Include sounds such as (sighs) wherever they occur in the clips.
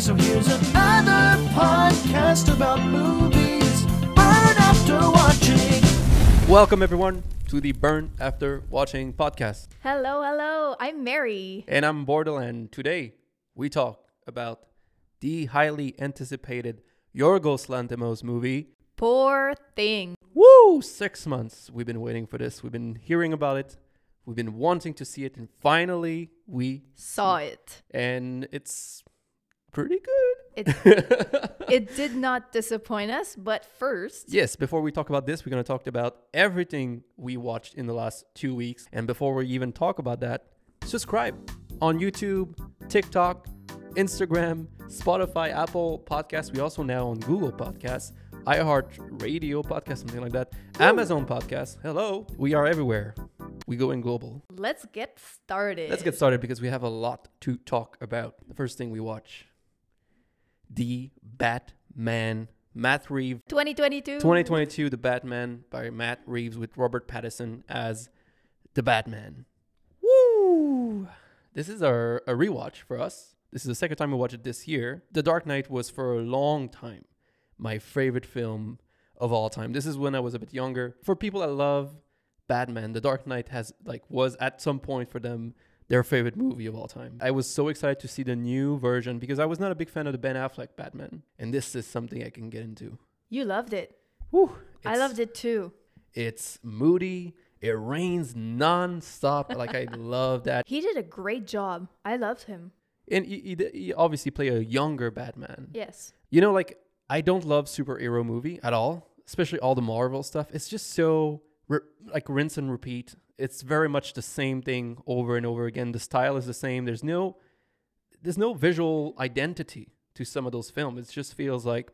So here's another podcast about movies. Burn after watching. Welcome everyone to the Burn After Watching podcast. Hello, hello. I'm Mary. And I'm Borderland. Today we talk about the highly anticipated Yorgos Lanthimos movie. Poor thing. Woo! Six months we've been waiting for this. We've been hearing about it. We've been wanting to see it, and finally we Saw it. and it's pretty good. It (laughs) it did not disappoint us, but first, Yes, before we talk about this, we're going to talk about everything we watched in the last two weeks. And before we even talk about that, subscribe on YouTube, TikTok, Instagram, Spotify, Apple Podcasts. We also now on Google Podcasts, iHeart Radio Podcast, something like that, Amazon Podcasts. Hello, we are everywhere. We go in global. let's get started. Let's get started because we have a lot to talk about. The first thing we watch The Batman, Matt Reeves. 2022. 2022 The Batman by Matt Reeves with Robert Pattinson as the Batman. Woo! This is our a rewatch for us. This is the second time we watched it this year. The Dark Knight was for a long time my favorite film of all time. This is when I was a bit younger. For people that love Batman, The Dark Knight has like was at some point for them their favorite movie of all time. I was so excited to see the new version because I was not a big fan of the Ben Affleck Batman, and this is something I can get into. You loved it. Whew, I loved it too. It's moody. It rains non-stop. (laughs) like I love that. He did a great job. I loved him. And he, he, he obviously play a younger Batman. Yes. You know, like I don't love superhero movie at all, especially all the Marvel stuff. It's just so like rinse and repeat. It's very much the same thing over and over again. The style is the same. There's no there's no visual identity to some of those films. It just feels like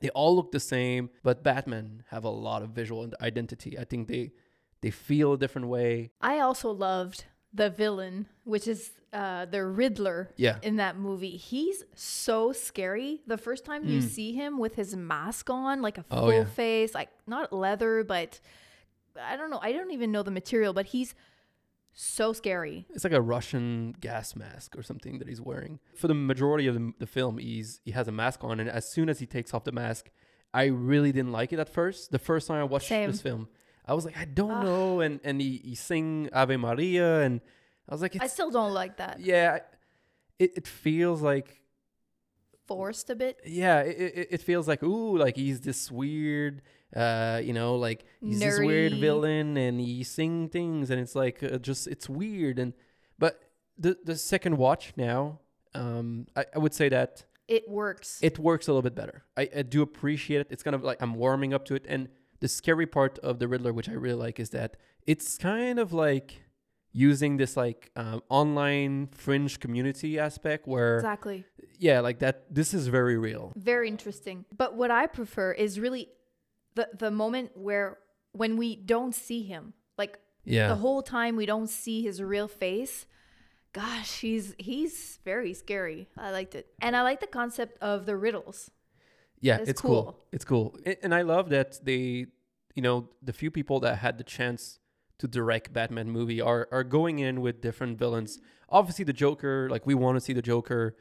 they all look the same, but Batman have a lot of visual identity. I think they they feel a different way. I also loved the villain, which is uh, the Riddler Yeah. in that movie. He's so scary. The first time you see him with his mask on, like a Hmm. Oh, full yeah. face, like not leather, but I don't know. I don't even know the material, but he's so scary. It's like a Russian gas mask or something that he's wearing. For the majority of the, the film, he's he has a mask on, and as soon as he takes off the mask, I really didn't like it at first. The first time I watched Same. this film, I was like, I don't Ugh. know, and and he, he sing Ave Maria, and I was like, I still don't like that. yeah, it it feels like Forced a bit. yeah, it, it, it feels like ooh, like he's this weird, uh, you know, like he's this weird villain, and he sing things, and it's like uh, just it's weird, and but the the second watch now, um, I, I would say that It works. it works a little bit better. I, I do appreciate it. It's kind of like I'm warming up to it, and the scary part of the Riddler, which I really like, is that it's kind of like using this like um, online fringe community aspect where exactly. yeah like that this is very real Very interesting. But what I prefer is really the the moment where when we don't see him, like yeah the whole time we don't see his real face. Gosh, he's he's very scary. I liked it, and I like the concept of the riddles. Yeah, It's it's cool. cool. It's cool. And I love that they, you know, the few people that had the chance to direct Batman movie are are going in with different villains. Obviously, the Joker, like we want to see the Joker.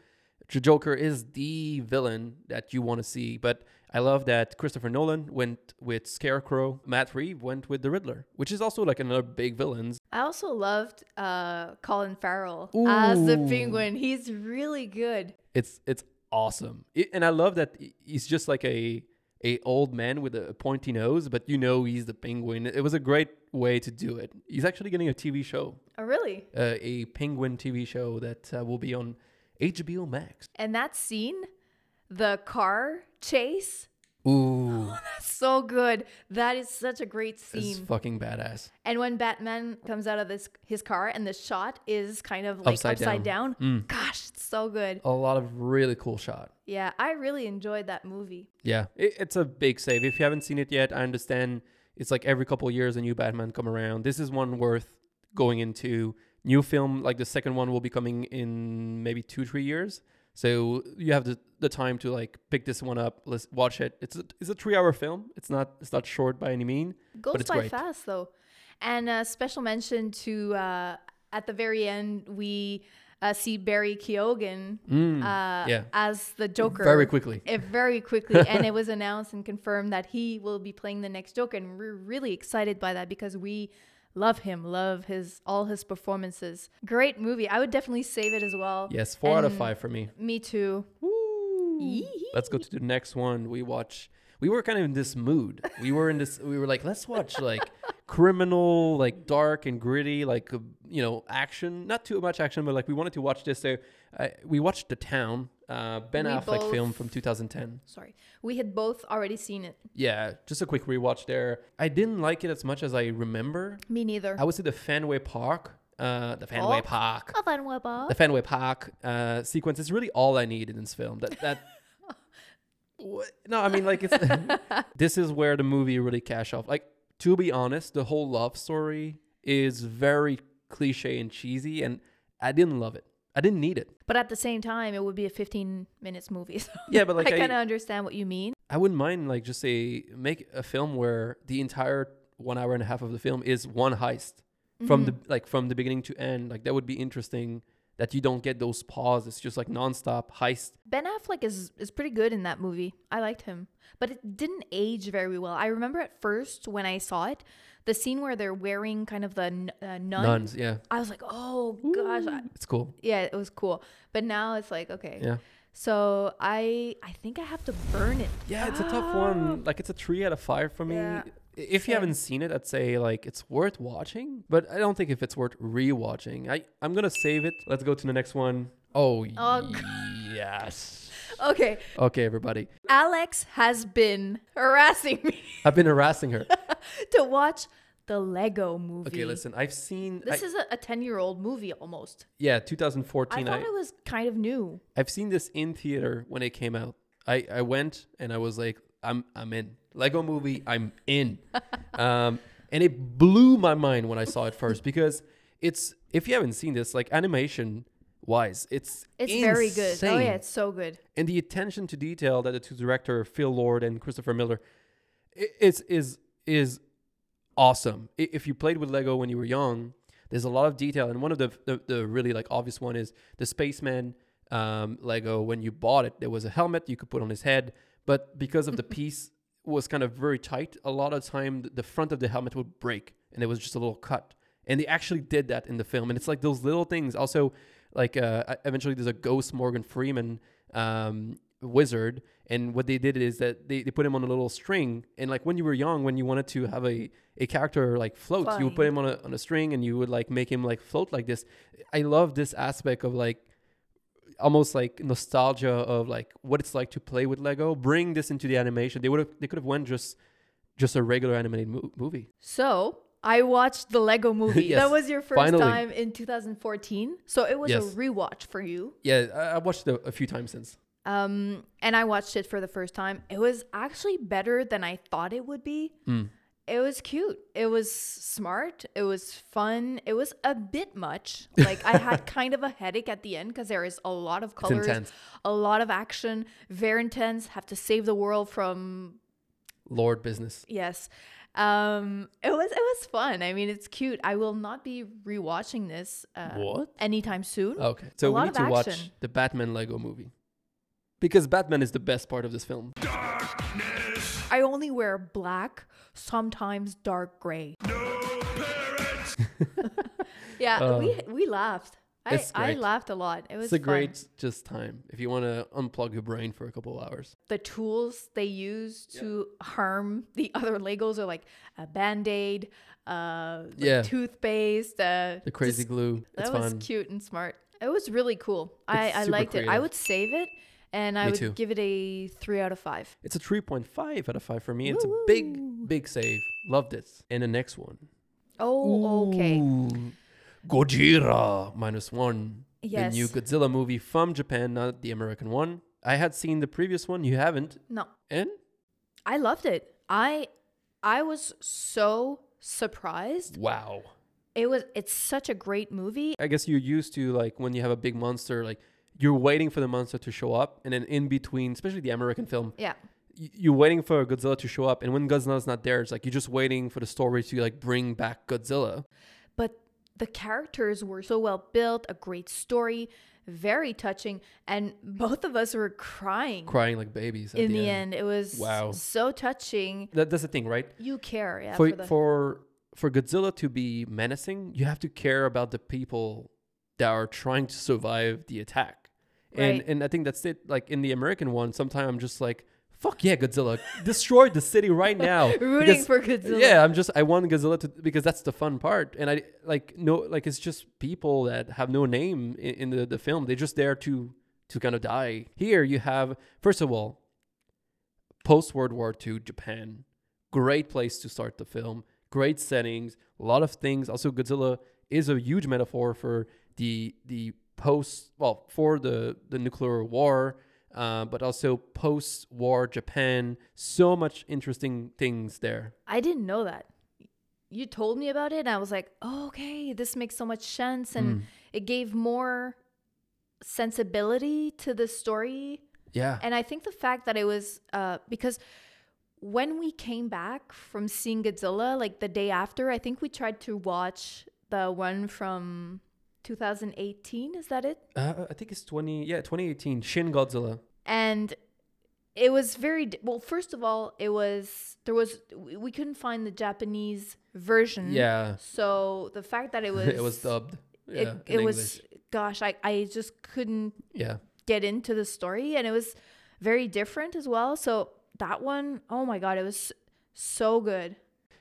The Joker is the villain that you want to see, but I love that Christopher Nolan went with Scarecrow. Matt Reeves went with the Riddler, which is also like another big villain. I also loved uh, Colin Farrell as the penguin. He's really good. It's it's awesome, it, and I love that he's just like a a old man with a pointy nose, but you know he's the penguin. It was a great way to do it. He's actually getting a TV show, Oh, really? uh, a penguin TV show that uh, will be on HBO Max. And that scene, the car chase, Ooh, oh, that's so good. That is such a great it's scene. fucking badass. And when Batman comes out of this his car and the shot is kind of like Upside upside, down. down, mm. gosh, it's so good. A lot of really cool shot. Yeah, I really enjoyed that movie. Yeah, it, it's a big save. If you haven't seen it yet, I understand. It's like every couple of years a new Batman come around. This is one worth going into. New film like the second one will be coming in maybe two three years. So you have the, the time to like pick this one up, let's watch it. It's a, it's a three hour film. It's not it's not short by any mean. Goes it's by great. fast though. And a special mention to uh, at the very end, we uh, see Barry Keoghan Mm, uh, yeah. as the Joker Very quickly. It very quickly, (laughs) and it was announced and confirmed that he will be playing the next Joker, and we're really excited by that because we love him, love his all his performances. Great movie. I would definitely save it as well. Yes, four out of five for me. Me too. Let's go to the next one. We watch. We were kind of in this mood. We were in this. We were like, let's watch like criminal, like dark and gritty, like uh, you know, action. Not too much action, but like we wanted to watch this. So we watched The Town, uh, Ben We Affleck both- film from 2010. Sorry, we had both already seen it. Yeah, just a quick rewatch there. I didn't like it as much as I remember. Me neither. I would say the Fenway Park, uh, the Fenway Park? Park, Oh, Van Weber. the Fenway Park uh, sequence is really all I needed in this film. That that. (laughs) No, I mean like it's. (laughs) this is where the movie really cash off. Like to be honest, the whole love story is very cliche and cheesy, and I didn't love it. I didn't need it. But at the same time, it would be a 15 minutes movie. (laughs) So Yeah, but like I I, kind of understand what you mean. I wouldn't mind like just say make a film where the entire one hour and a half of the film is one heist from mm-hmm. the like from the beginning to end. Like that would be interesting. That you don't get those pauses, it's just like nonstop heist. Ben Affleck is is pretty good in that movie. I liked him, but it didn't age very well. I remember at first when I saw it, the scene where they're wearing kind of the n- uh, nun. Nuns, yeah, I was like, oh gosh, I- it's cool. yeah, it was cool. But now it's like, okay, Yeah, so I I think I have to burn it. yeah, it's a tough one. Like it's a three out of five for me. Yeah, If you same. haven't seen it, I'd say like it's worth watching, but I don't think if it's worth rewatching. I I'm gonna save it. Let's go to the next one. Oh, Oh, yes. (laughs) Okay, Okay, everybody. Alex has been harassing me (laughs) I've been harassing her. (laughs) to watch the Lego movie. Okay, listen. I've seen. This I- is a 10 year old movie almost. yeah, 2014. I thought I, it was kind of new. I've seen this in theater when it came out. I, I went and I was like, I'm I'm in. Lego movie, I'm in. um, and it blew my mind when I saw it first because it's if you haven't seen this, like animation wise, it's It's very good. Oh, yeah, it's so good. and the attention to detail that the two director Phil Lord and Christopher Miller is is is awesome. If you played with Lego when you were young, there's a lot of detail, and one of the the, the really like obvious one is the spaceman um, Lego. When you bought it, there was a helmet you could put on his head, but because of the (laughs) piece was kind of very tight, a lot of time the front of the helmet would break, and it was just a little cut. And they actually did that in the film, and it's like those little things. Also, like uh, eventually there's a ghost Morgan Freeman um, wizard, and what they did is that they, they put him on a little string, and like when you were young, when you wanted to have a, a character like float, you would put him on a on a string, and you would like make him like float like this. I love this aspect of like almost like nostalgia of like what it's like to play with Lego. Bring this into the animation. They would have they could have went just just a regular animated mo- movie. So I watched the Lego (laughs) movie. Yes, that was your first finally. time in 2014. So it was Yes. a rewatch for you. Yeah, I, I watched it a, few times since. Um, and I watched it for the first time. It was actually better than I thought it would be. Mm. It was cute. It was smart. It was fun. It was a bit much. (laughs) Like I had kind of a headache at the end because there is a lot of colors, a lot of action, very intense. Have to save the world from Lord business. yes. Um, it was it was fun. I mean, it's cute. I will not be rewatching this uh, What? anytime soon. Okay, so A we need to watch the Batman Lego movie because Batman is the best part of this film. I only wear black, sometimes dark gray. (laughs) (laughs) yeah, we we laughed. I, I laughed a lot. It was It's a fun. great just time if you want to unplug your brain for a couple of hours. The tools they use to harm the (laughs) other Legos are like a band aid, uh, like Yeah. toothpaste. Uh, The crazy just- glue. It's that was cute and smart. It was really cool. I, It's I super liked it. I would save it, and I Me would too. give it a three out of five. It's a 3.5 out of 5 for me. It's a big, big save. Loved it. And the next one. Oh, okay. Ooh, Gojira minus one. Yes. The new Godzilla movie from Japan, not the American one. I had seen the previous one. You haven't. No, And I loved it. I I was so surprised. wow. It was it's such a great movie. I guess you're used to like when you have a big monster, like you're waiting for the monster to show up, and then in between, especially the American film, Yeah. you're waiting for Godzilla to show up, and when Godzilla's not there, it's like you're just waiting for the story to like bring back Godzilla. But the characters were so well built, a great story, very touching, and both of us were crying Crying like babies. At in the end. It was Wow. so touching. That, that's the thing, right? You care, yeah. for for the, for for Godzilla to be menacing, you have to care about the people that are trying to survive the attack. And Right. and I think that's it. Like in the American one, sometimes I'm just like, fuck yeah, Godzilla, (laughs) destroy the city right now. (laughs) rooting Because- for Godzilla. Yeah, I'm just I want Godzilla to because that's the fun part, and I like no like it's just people that have no name in, in the the film. They're just there to to kind of die. Here you have first of all, post World War II Japan, great place to start the film. Great settings, a lot of things. Also, Godzilla is a huge metaphor for the the post well for the the nuclear war. Uh, but also post-war Japan, so much interesting things there. I didn't know that. You told me about it, and I was like, oh, okay, this makes so much sense. And Mm. it gave more sensibility to the story. Yeah. And I think the fact that it was uh, because when we came back from seeing Godzilla, like the day after, I think we tried to watch the one from 2018. Is that it? Uh, I think it's 20, yeah, 2018, Shin Godzilla. and it was very well first of all it was there was we couldn't find the japanese version Yeah. so the fact that it (laughs) was it was dubbed. it, Yeah, it in was gosh I, I just couldn't Yeah. get into the story and it was very different as well so that one oh my god it was so good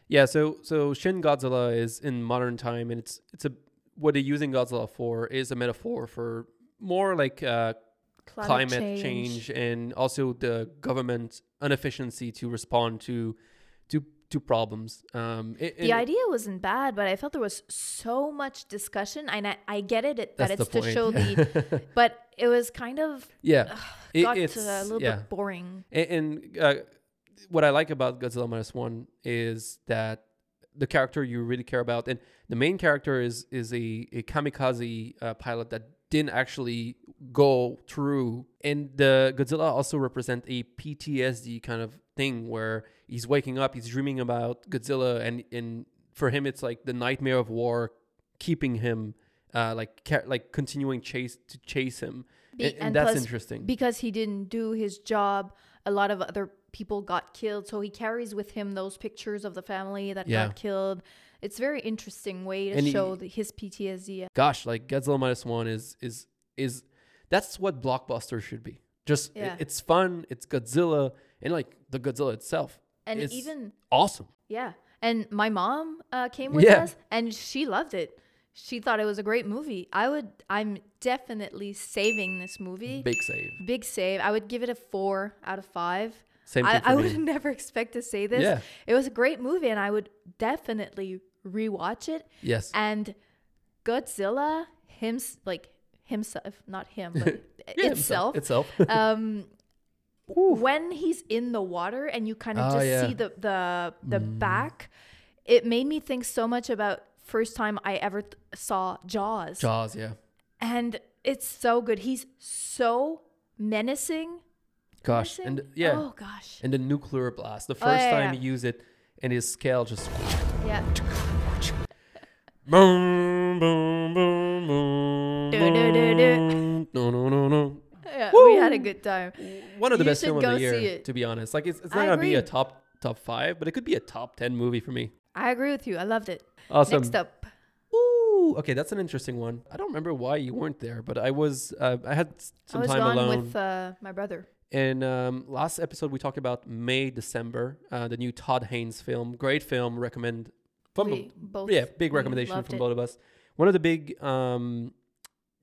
Yeah, so so Shin Godzilla is in modern time, and it's it's a what they're using Godzilla for is a metaphor for more like uh, climate, change. and also the government's inefficiency to respond to to to problems. Um, it, the and- idea wasn't bad but i felt there was so much discussion and i, I get it, it that it's to show the (laughs) but it was kind of yeah, It- got it's a little yeah. bit boring And, and uh, what I like about Godzilla minus one is that the character you really care about, and the main character is is a, a kamikaze uh, pilot that didn't actually go through. And the Godzilla also represent a PTSD kind of thing where he's waking up, he's dreaming about Godzilla, and and for him it's like the nightmare of war keeping him uh, like ca- like continuing chase to chase him. Be- and, and and that's interesting. because he didn't do his job a lot of other people got killed so he carries with him those pictures of the family that Yeah. got killed it's very interesting way to And he- show the, his ptsd gosh, like Godzilla minus one is is is that's what blockbuster should be. Just Yeah. it's fun, it's Godzilla, and like the Godzilla itself, and is even awesome. yeah and my mom uh, came with Yeah. us and she loved it she thought it was a great movie i would i'm definitely saving this movie Big save. big save i would give it a four out of five Same I, I would (laughs) never expect to say this Yeah. it was a great movie and i would definitely rewatch it Yes. and Godzilla him like himself not him but (laughs) Yeah, itself Itself. (laughs) um when he's in the water and you kind of Oh, just yeah. Mm. see the the the back it made me think so much about first time I ever th- saw Jaws Jaws, yeah. and it's so good he's so menacing Gosh, and yeah, oh gosh and the nuclear blast. The Oh, first yeah, time yeah. he used it, and his scale just yeah boom, boom, boom, boom. Do, do, do, do. No, no, no, no. yeah we had a good time one of the You best should film of the year, to be honest. Like it's, it's not gonna be a top top five, but it could be a top ten movie for me. I agree with you I loved it Awesome. next up Ooh, okay, that's an interesting one. I don't remember why you weren't there, but I was. Uh, I had s- I some was time gone alone. with uh, my brother and um, last episode we talked about May December, uh, the new Todd Haynes film. Great film. Recommend. From we both yeah, big recommendation from it. both of us. One of the big um,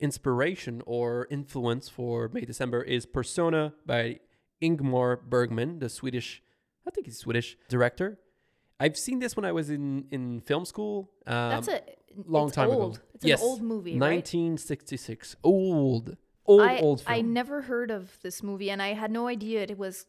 inspiration or influence for May December is Persona by Ingmar Bergman, the Swedish, I think he's Swedish director. I've seen this when I was in in film school. Um, That's a long time ago. It's Yes, an old movie, right? 1966. Old, old, I, old film. I never heard of this movie, and I had no idea it was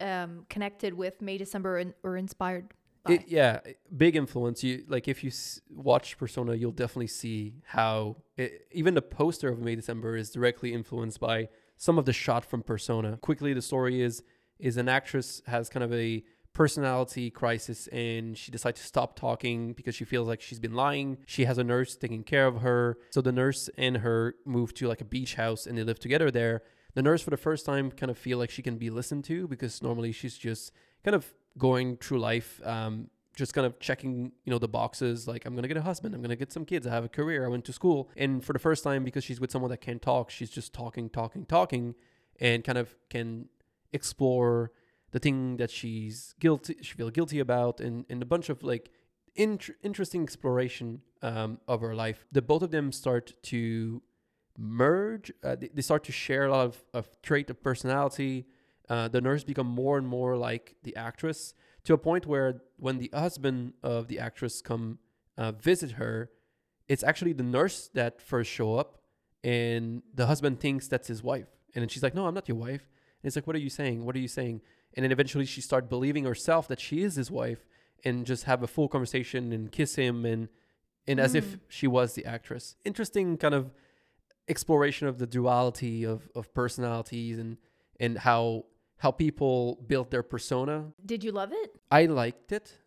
um, connected with May December in, or inspired by. It, yeah, big influence. You like if you s- watch Persona, you'll definitely see how it, even the poster of May December is directly influenced by some of the shot from Persona. Quickly, the story is is an actress has kind of a personality crisis and she decides to stop talking because she feels like she's been lying. She has a nurse taking care of her. So the nurse and her move to like a beach house and they live together there. The nurse for the first time kind of feel like she can be listened to because normally she's just kind of going through life um, just kind of checking, you know, the boxes like I'm gonna get a husband, I'm gonna get some kids, I have a career, I went to school. And for the first time, because she's with someone that can't talk, she's just talking, talking, talking, and kind of can explore the thing that she's guilty, she feel guilty about, and, and a bunch of like int- interesting exploration um, of her life. The both of them start to merge. Uh, they, they start to share a lot of, of trait of personality. Uh, the nurse become more and more like the actress to a point where when the husband of the actress come uh, visit her, it's actually the nurse that first show up, and the husband thinks that's his wife, and then she's like, "No, I'm not your wife." And it's like, "What are you saying? What are you saying?" And then eventually she start believing herself that she is his wife, and just have a full conversation and kiss him and and as if Mm. she was the actress. Interesting kind of exploration of the duality of of personalities and and how how people built their persona Did you love it? I liked it.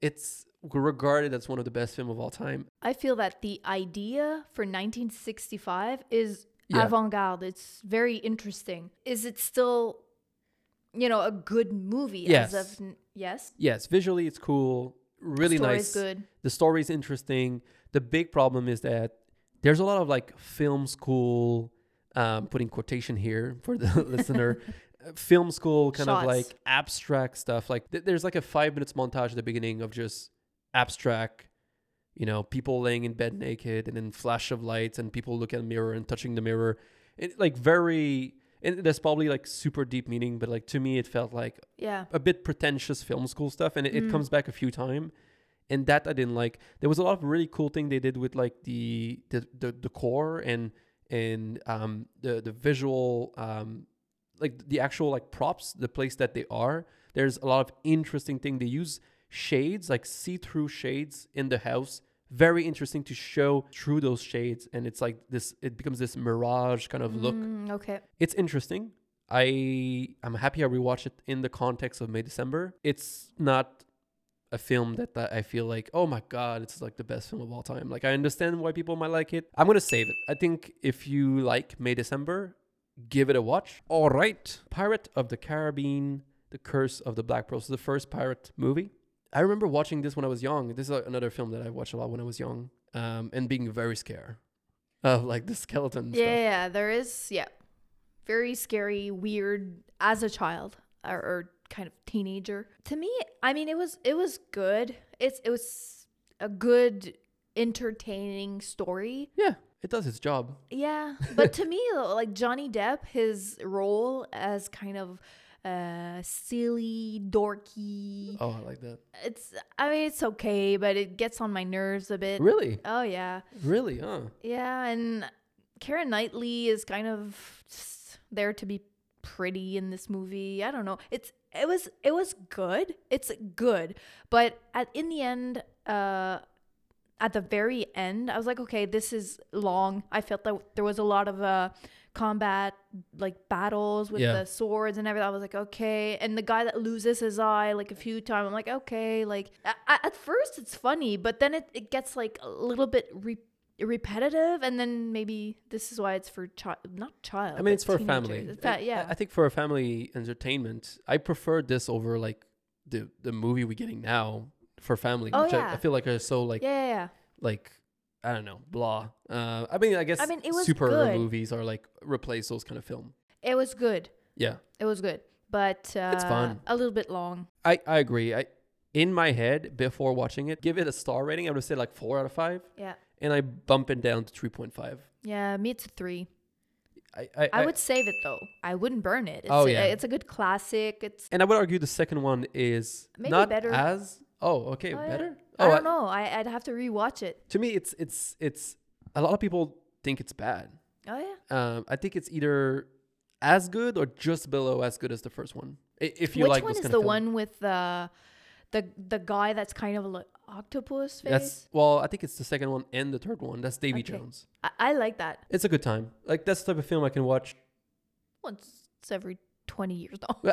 It's regarded as one of the best film of all time. I feel that the idea for 1965 is Yeah. avant-garde. It's very interesting. Is it still, you know, a good movie? Yes. As of yes. Yes, visually it's cool, really nice. The Story nice. is good. The story's interesting. The big problem is that there's a lot of like film school, um, putting quotation here for the (laughs) listener, (laughs) film school kind of like abstract stuff. Like th- there's like a five minutes montage at the beginning of just abstract, you know, people laying in bed naked and then flash of lights and people look at a mirror and touching the mirror. It like very, and there's probably like super deep meaning, but like to me it felt like Yeah. a bit pretentious film school stuff and it, it Mm. comes back a few times and that i didn't like there was a lot of really cool thing they did with like the the the, the core and and um the the visual um like the actual like props the place that they are there's a lot of interesting thing they use shades like see-through shades in the house very interesting to show through those shades and it's like this it becomes this mirage kind of look Mm, okay. it's interesting. I I'm happy I rewatched it in the context of May December. It's not a film that, that I feel like oh my god it's like the best film of all time. Like I understand why people might like it. I'm gonna save it. I think if you like May December, give it a watch. All right, Pirate of the Caribbean: The Curse of the Black Pearl. Is the first pirate movie. I remember watching this when I was young. This is another film that I watched a lot when I was young, um, and being very scared of like the (laughs) skeleton. Yeah, stuff. yeah, there is. Yeah, very scary, weird as a child or, or kind of teenager. To me, I mean, it was it was good. It's it was a good, entertaining story. Yeah, it does its job. Yeah, but to me, like Johnny Depp, his role as kind of uh silly, dorky. Oh, I like that. It's I mean, it's okay, but it gets on my nerves a bit. Really? Oh yeah. Really? Huh? Yeah, and Keira Knightley is kind of there to be pretty in this movie. I don't know. It's it was it was good. It's good, but at in the end, uh, at the very end, I was like, okay, this is long. I felt that there was a lot of uh combat like battles with Yeah. the swords and everything. I was like, okay. And the guy that loses his eye like a few times, I'm like, okay. Like a- at first it's funny, but then it, it gets like a little bit re- repetitive, and then maybe this is why it's for child, not child. I mean, it's for family. It's fa- yeah. I, I think for a family entertainment, I prefer this over like the the movie we're getting now for family, Oh, which I, I feel like are so like yeah, yeah, yeah. like I don't know, blah. Uh, I mean, I guess I mean, it was superhero good. movies are like replace those kind of film. It was good. Yeah, It was good, but uh, fun. A little bit long. I I agree. I in my head before watching it, give it a star rating. I would say like four out of five, Yeah. and I bump it down to three point five. Yeah, me it's three. I I, I, would save it though. I wouldn't burn it. It's Oh, a, yeah. it's a good classic. It's and I would argue the second one is Maybe not better. as oh okay Oh, yeah. Better. I Oh, don't know. I, I'd have to rewatch it. to me it's it's it's a lot of people think it's bad Oh yeah. um i think it's either as good or just below as good as the first one if you Which like one is the film. one with the the the guy that's kind of like octopus face? that's well i think it's the second one and the third one that's davy Okay. jones I, I like that. it's a good time like that's the type of film i can watch Once every 20 years. No. (laughs)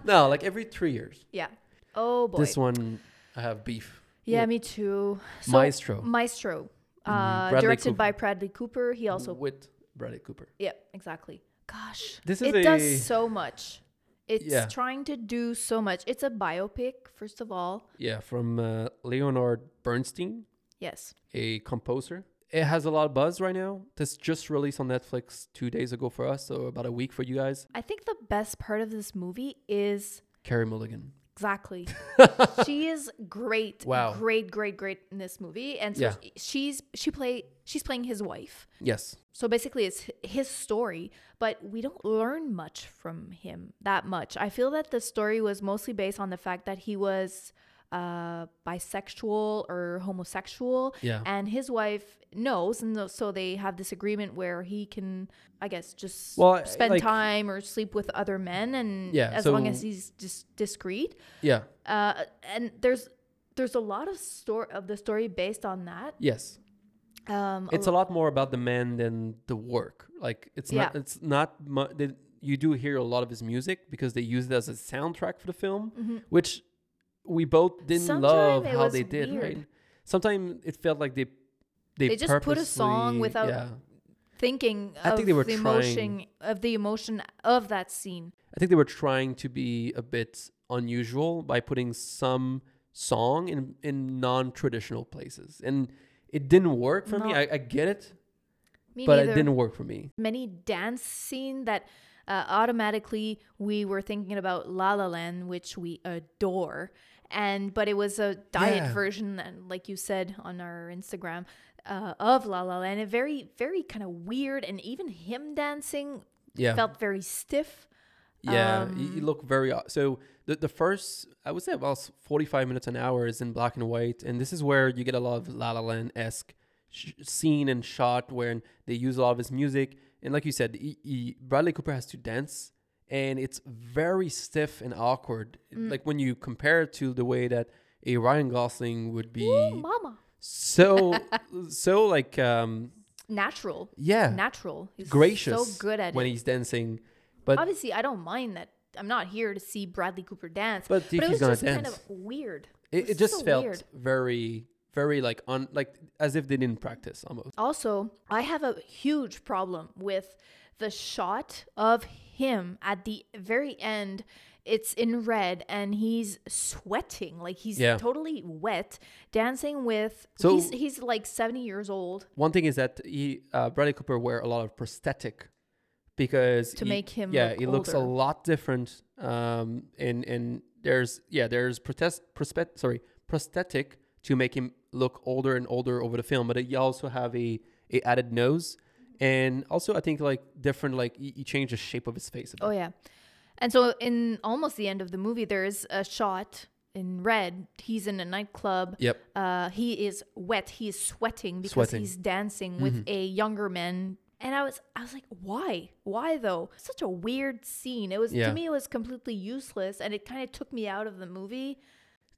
(laughs) no, like every three years. yeah. Oh boy. This one, I have beef. yeah, me too. So, Maestro. Maestro. Uh, Mhm. Bradley directed Cooper. by Bradley Cooper. He also. with Bradley Cooper. Yeah, exactly. Gosh. This is it does so much. It's Yeah. trying to do so much. It's a biopic, first of all. yeah from uh, Leonard Bernstein, Yes. a composer. It has a lot of buzz right now. This just released on Netflix two days ago for us, so about a week for you guys. I think the best part of this movie is Carey Mulligan. Exactly. (laughs) she is great. Wow. Great, great, great in this movie. And so Yeah. she's she play she's playing his wife. Yes. So basically, it's his story, but we don't learn much from him that much. I feel that the story was mostly based on the fact that he was uh, bisexual or homosexual, Yeah. and his wife knows, and so they have this agreement where he can, I guess, just Well, spend like- time or sleep with other men, and Yeah, as long as he's just discreet. Yeah. Uh, and there's there's a lot of story of the story based on that. Yes. Um, It's a lot more about the man than the work. Like it's not. It's not. Mu- they, you do hear a lot of his music because they use it as a soundtrack for the film, which we both didn't Sometime love how they did. weird. Right. Sometimes it felt like they. They, They just put a song without Yeah. thinking I of think they were the trying- emotion of the emotion of that scene. I think they were trying to be a bit unusual by putting some song in in non-traditional places, and it didn't work for me. I, I get it, but neither. it didn't work for me. Many dance scene that uh, automatically we were thinking about La La Land, which we adore, and but it was a diet Yeah. version, and like you said on our Instagram. Uh, of La La Land, and very, very kind of weird, and even him dancing Yeah, felt very stiff. yeah. you, you um, look very so. The the first I would say about forty-five minutes an hour is in black and white, and this is where you get a lot of La La Land esque sh- scene and shot where they use a lot of his music. And like you said, he, he, Bradley Cooper has to dance, and it's very stiff and awkward. Mm. Like when you compare it to the way that a Ryan Gosling would be Ooh, mama, so (laughs) so like um natural, yeah natural. He's gracious so good at when it. he's dancing. But obviously I don't mind that. I'm not here to see Bradley Cooper dance, But but, it was just kind of weird. it, it was just so felt weird. very very like on like as if they didn't practice almost. Also, I have a huge problem with the shot of him at the very end. It's in red and he's sweating, like he's Yeah. totally wet, dancing with. So- he's he's like 70 years old One thing is that he uh, Bradley Cooper wear a lot of prosthetic because To he- make him yeah look he looks a lot different um and and there's yeah there's protest prospect sorry prosthetic to make him look older and older over the film but you also have a a added nose and also I think like different like he, he changed the shape of his face a bit. Oh yeah. And so in almost the end of the movie there's a shot in red. He's in a nightclub. Yep. Uh he is wet. He is sweating because Sweating. he's dancing with a younger man. And I was I was like, why? Why though? Such a weird scene. It was Yeah. to me it was completely useless and it kind of took me out of the movie.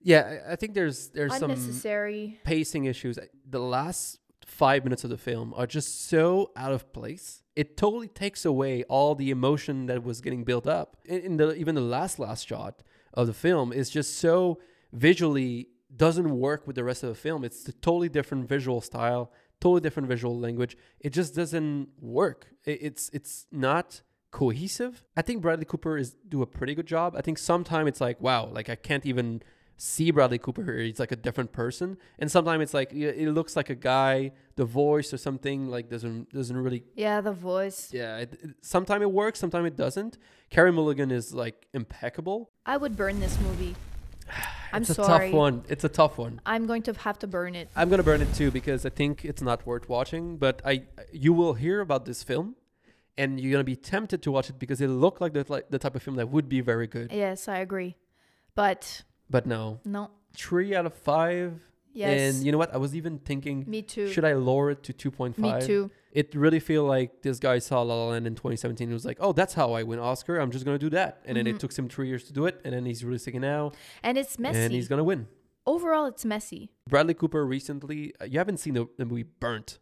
Yeah, I think there's there's some Unnecessary. pacing issues. The last five minutes of the film are just so out of place. It totally takes away all the emotion that was getting built up. In, the even the last last shot of the film is just so visually doesn't work with the rest of the film. It's a totally different visual style, totally different visual language. It just doesn't work. It's it's not cohesive. I think Bradley Cooper is do a pretty good job. I think sometimes it's like wow, like I can't even see Bradley Cooper. He's like a different person, and sometimes it's like it looks like a guy. The voice or something like doesn't doesn't really. Yeah, the voice. Yeah, it, it, sometimes it works, sometimes it doesn't. Carey Mulligan is like impeccable. I would burn this movie. (sighs) I'm it's a sorry. tough one. It's a tough one. I'm going to have to burn it. I'm gonna burn it too because I think it's not worth watching. But I, you will hear about this film, and you're gonna be tempted to watch it because it looked like the like the type of film that would be very good. Yes, I agree. But But no, no. three out of five. Yes. And you know what? I was even thinking, me too. should I lower it to 2.5? me too. It really feel like this guy saw La La Land in 2017 and was like, oh, that's how I win Oscar. I'm just gonna do that. And then Mhm. it took him three years to do it, and then he's releasing it now, And it's messy. and he's gonna win. Overall, it's messy. Bradley Cooper recently, uh, you haven't seen the, the movie Burnt,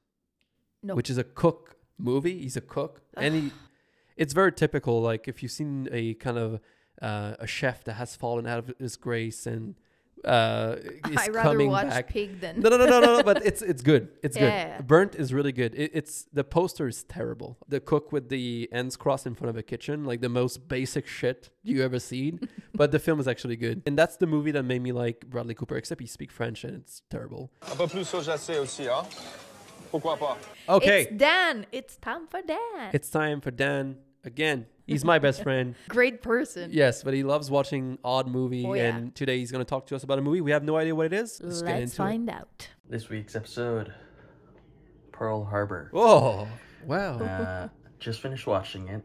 No. which is a cook movie. He's a cook, and he, (sighs) it's very typical. Like if you've seen a kind of uh, a chef that has fallen out of his grace and uh, (laughs) is I rather coming watch back. Pig than No, no, no, no, no, no. But (laughs) it's it's good. It's Yeah. good. Burnt is really good. It, it's the poster is terrible. The cook with the ends crossed in front of a kitchen, like the most basic shit you ever seen. (laughs) but the film is actually good, and that's the movie that made me like Bradley Cooper. Except he speaks French and it's terrible. Un peu plus sojacé aussi, hein? Pourquoi pas? Okay, It's Dan. It's time for Dan. it's time for Dan again. He's my best friend. (laughs) Great person. Yes, but he loves watching odd movie, Oh, yeah. and today he's going to talk to us about a movie. We have no idea what it is. Let's, Let's into find out. This week's episode Pearl Harbor. Oh, wow. Uh, just finished watching it.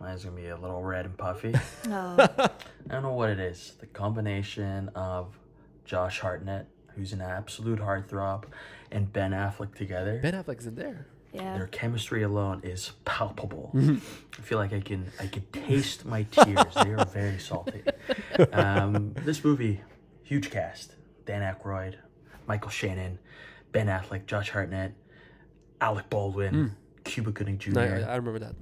Mine's gonna be a little red and puffy. (laughs) Oh, I don't know what it is. The combination of Josh Hartnett, who's an absolute heartthrob, and Ben Affleck together. ben Affleck's in there. Yeah. Their chemistry alone is palpable. I feel like I can I can taste my tears. they are very (laughs) salty. Um, this movie, huge cast: Dan Aykroyd, Michael Shannon, Ben Affleck, Josh Hartnett, Alec Baldwin, Cuba Gooding Jr. No, I, I remember that.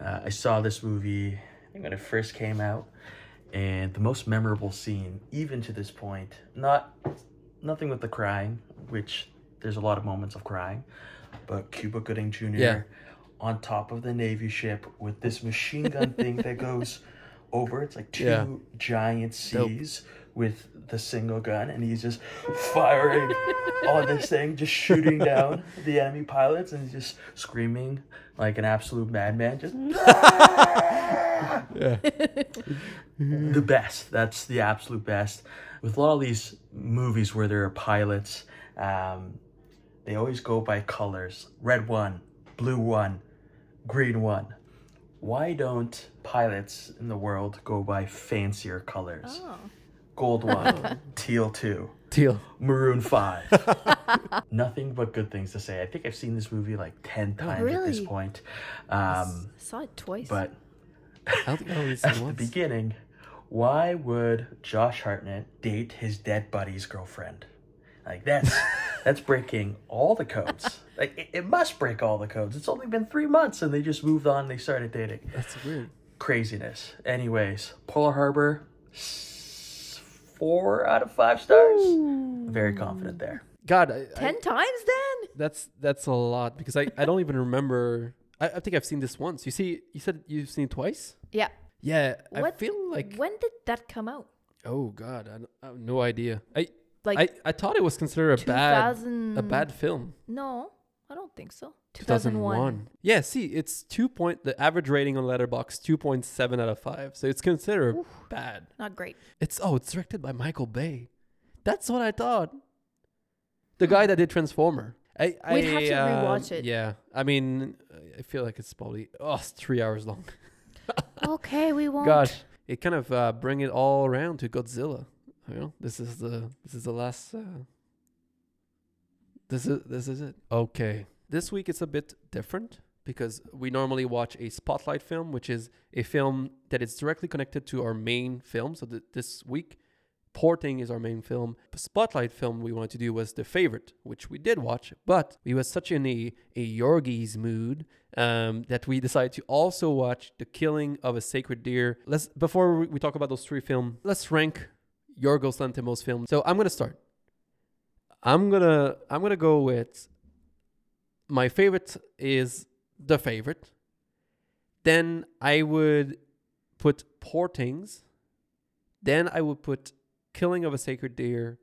Uh, I saw this movie I think when it first came out, and the most memorable scene, even to this point, not nothing with the crying, which there's a lot of moments of crying, but Cuba Gooding Jr. Yeah. on top of the Navy ship with this machine gun thing that (laughs) goes over. It's like two Yeah. giant Dope. C's with the single gun, and he's just firing (laughs) on this thing, just shooting down the enemy pilots, and just screaming like an absolute madman. Just (laughs) the best. That's the absolute best. With a lot of these movies where there are pilots, um, they always go by colors: red one, blue one, green one. Why don't pilots in the world go by fancier colors? Oh. Gold (laughs) one, teal two, Teal. maroon five. (laughs) Nothing but good things to say. I think I've seen this movie like ten times at this point. Um, Saw it twice. but I don't think I only (laughs) at the beginning, why would Josh Hartnett date his dead buddy's girlfriend? Like that's (laughs) that's breaking all the codes. Like it, it must break all the codes. It's only been three months and they just moved on. and They started dating. That's weird. Craziness. Anyways, Pearl Harbor, four out of five stars. Very confident there. God, I, I- Ten times then? that's that's a lot because I, I don't even remember. I, I think I've seen this once. You see, you said you've seen it twice. Yeah. Yeah, I feel like When did that come out? oh god, I, I have no idea. I Like I, I thought it was considered a bad a bad film. No, I don't think so. 2001. 2001. Yeah, see, it's two point. The average rating on Letterboxd two point seven out of five. So it's considered bad. Not great. It's oh, it's directed by Michael Bay. That's what I thought. The guy that did Transformer. I, I. We'd have to um, rewatch it. Yeah, I mean, I feel like it's probably oh, it's three hours long. (laughs) okay, we won't. Gosh, it kind of uh, bring it all around to Godzilla. Know, this is the this is the last. Uh, this is this is it. Okay, this week it's a bit different because we normally watch a spotlight film, which is a film that is directly connected to our main film. So th- this week, Poor Things is our main film. The spotlight film we wanted to do was The Favorite, which we did watch, but we were such in a, a Yorgos mood um, that we decided to also watch The Killing of a Sacred Deer. Let's before we we talk about those three films, let's rank Yorgos Lanthimos film. So I'm gonna start. I'm gonna I'm gonna go with my favorite is The Favorite. Then I would put Poor Things. Then I would put Killing of a Sacred Deer,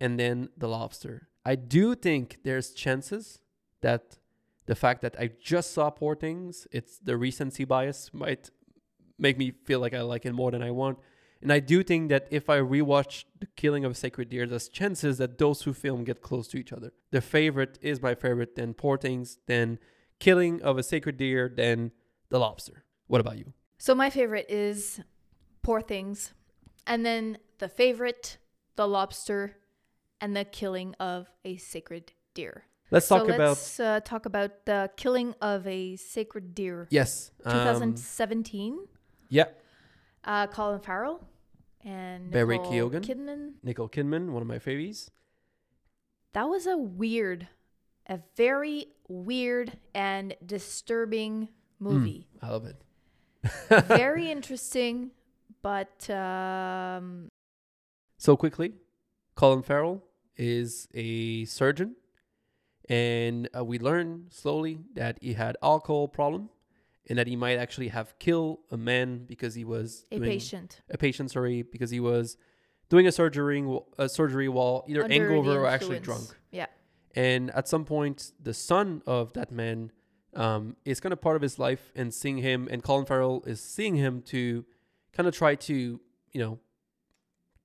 and then The Lobster. I do think there's chances that the fact that I just saw Poor Things, it's the recency bias might make me feel like I like it more than I want. And I do think that if I rewatch The Killing of a Sacred Deer, there's chances that those two films get close to each other. The favorite is my favorite, then Poor Things, then Killing of a Sacred Deer, then The Lobster. What about you? So my favorite is Poor Things, and then the favorite, The Lobster, and the Killing of a Sacred Deer. Let's so talk about let's uh, talk about the Killing of a Sacred Deer, yes, um, 2017. yeah, Uh, Colin Farrell and Barry Nicole Keoghan. Kidman. Nicole Kidman, one of my favies. That was a weird, a very weird and disturbing movie. I love it. (laughs) Very interesting, but um, So quickly, Colin Farrell is a surgeon, and uh, we learn slowly that he had alcohol problem, and that he might actually have killed a man because he was a doing- patient. a patient, sorry, because he was doing a surgery, a surgery while either under hangover or actually drunk. Yeah. And at some point, the son of that man um, is kind of part of his life and seeing him, and Colin Farrell is seeing him to kind of try to, you know,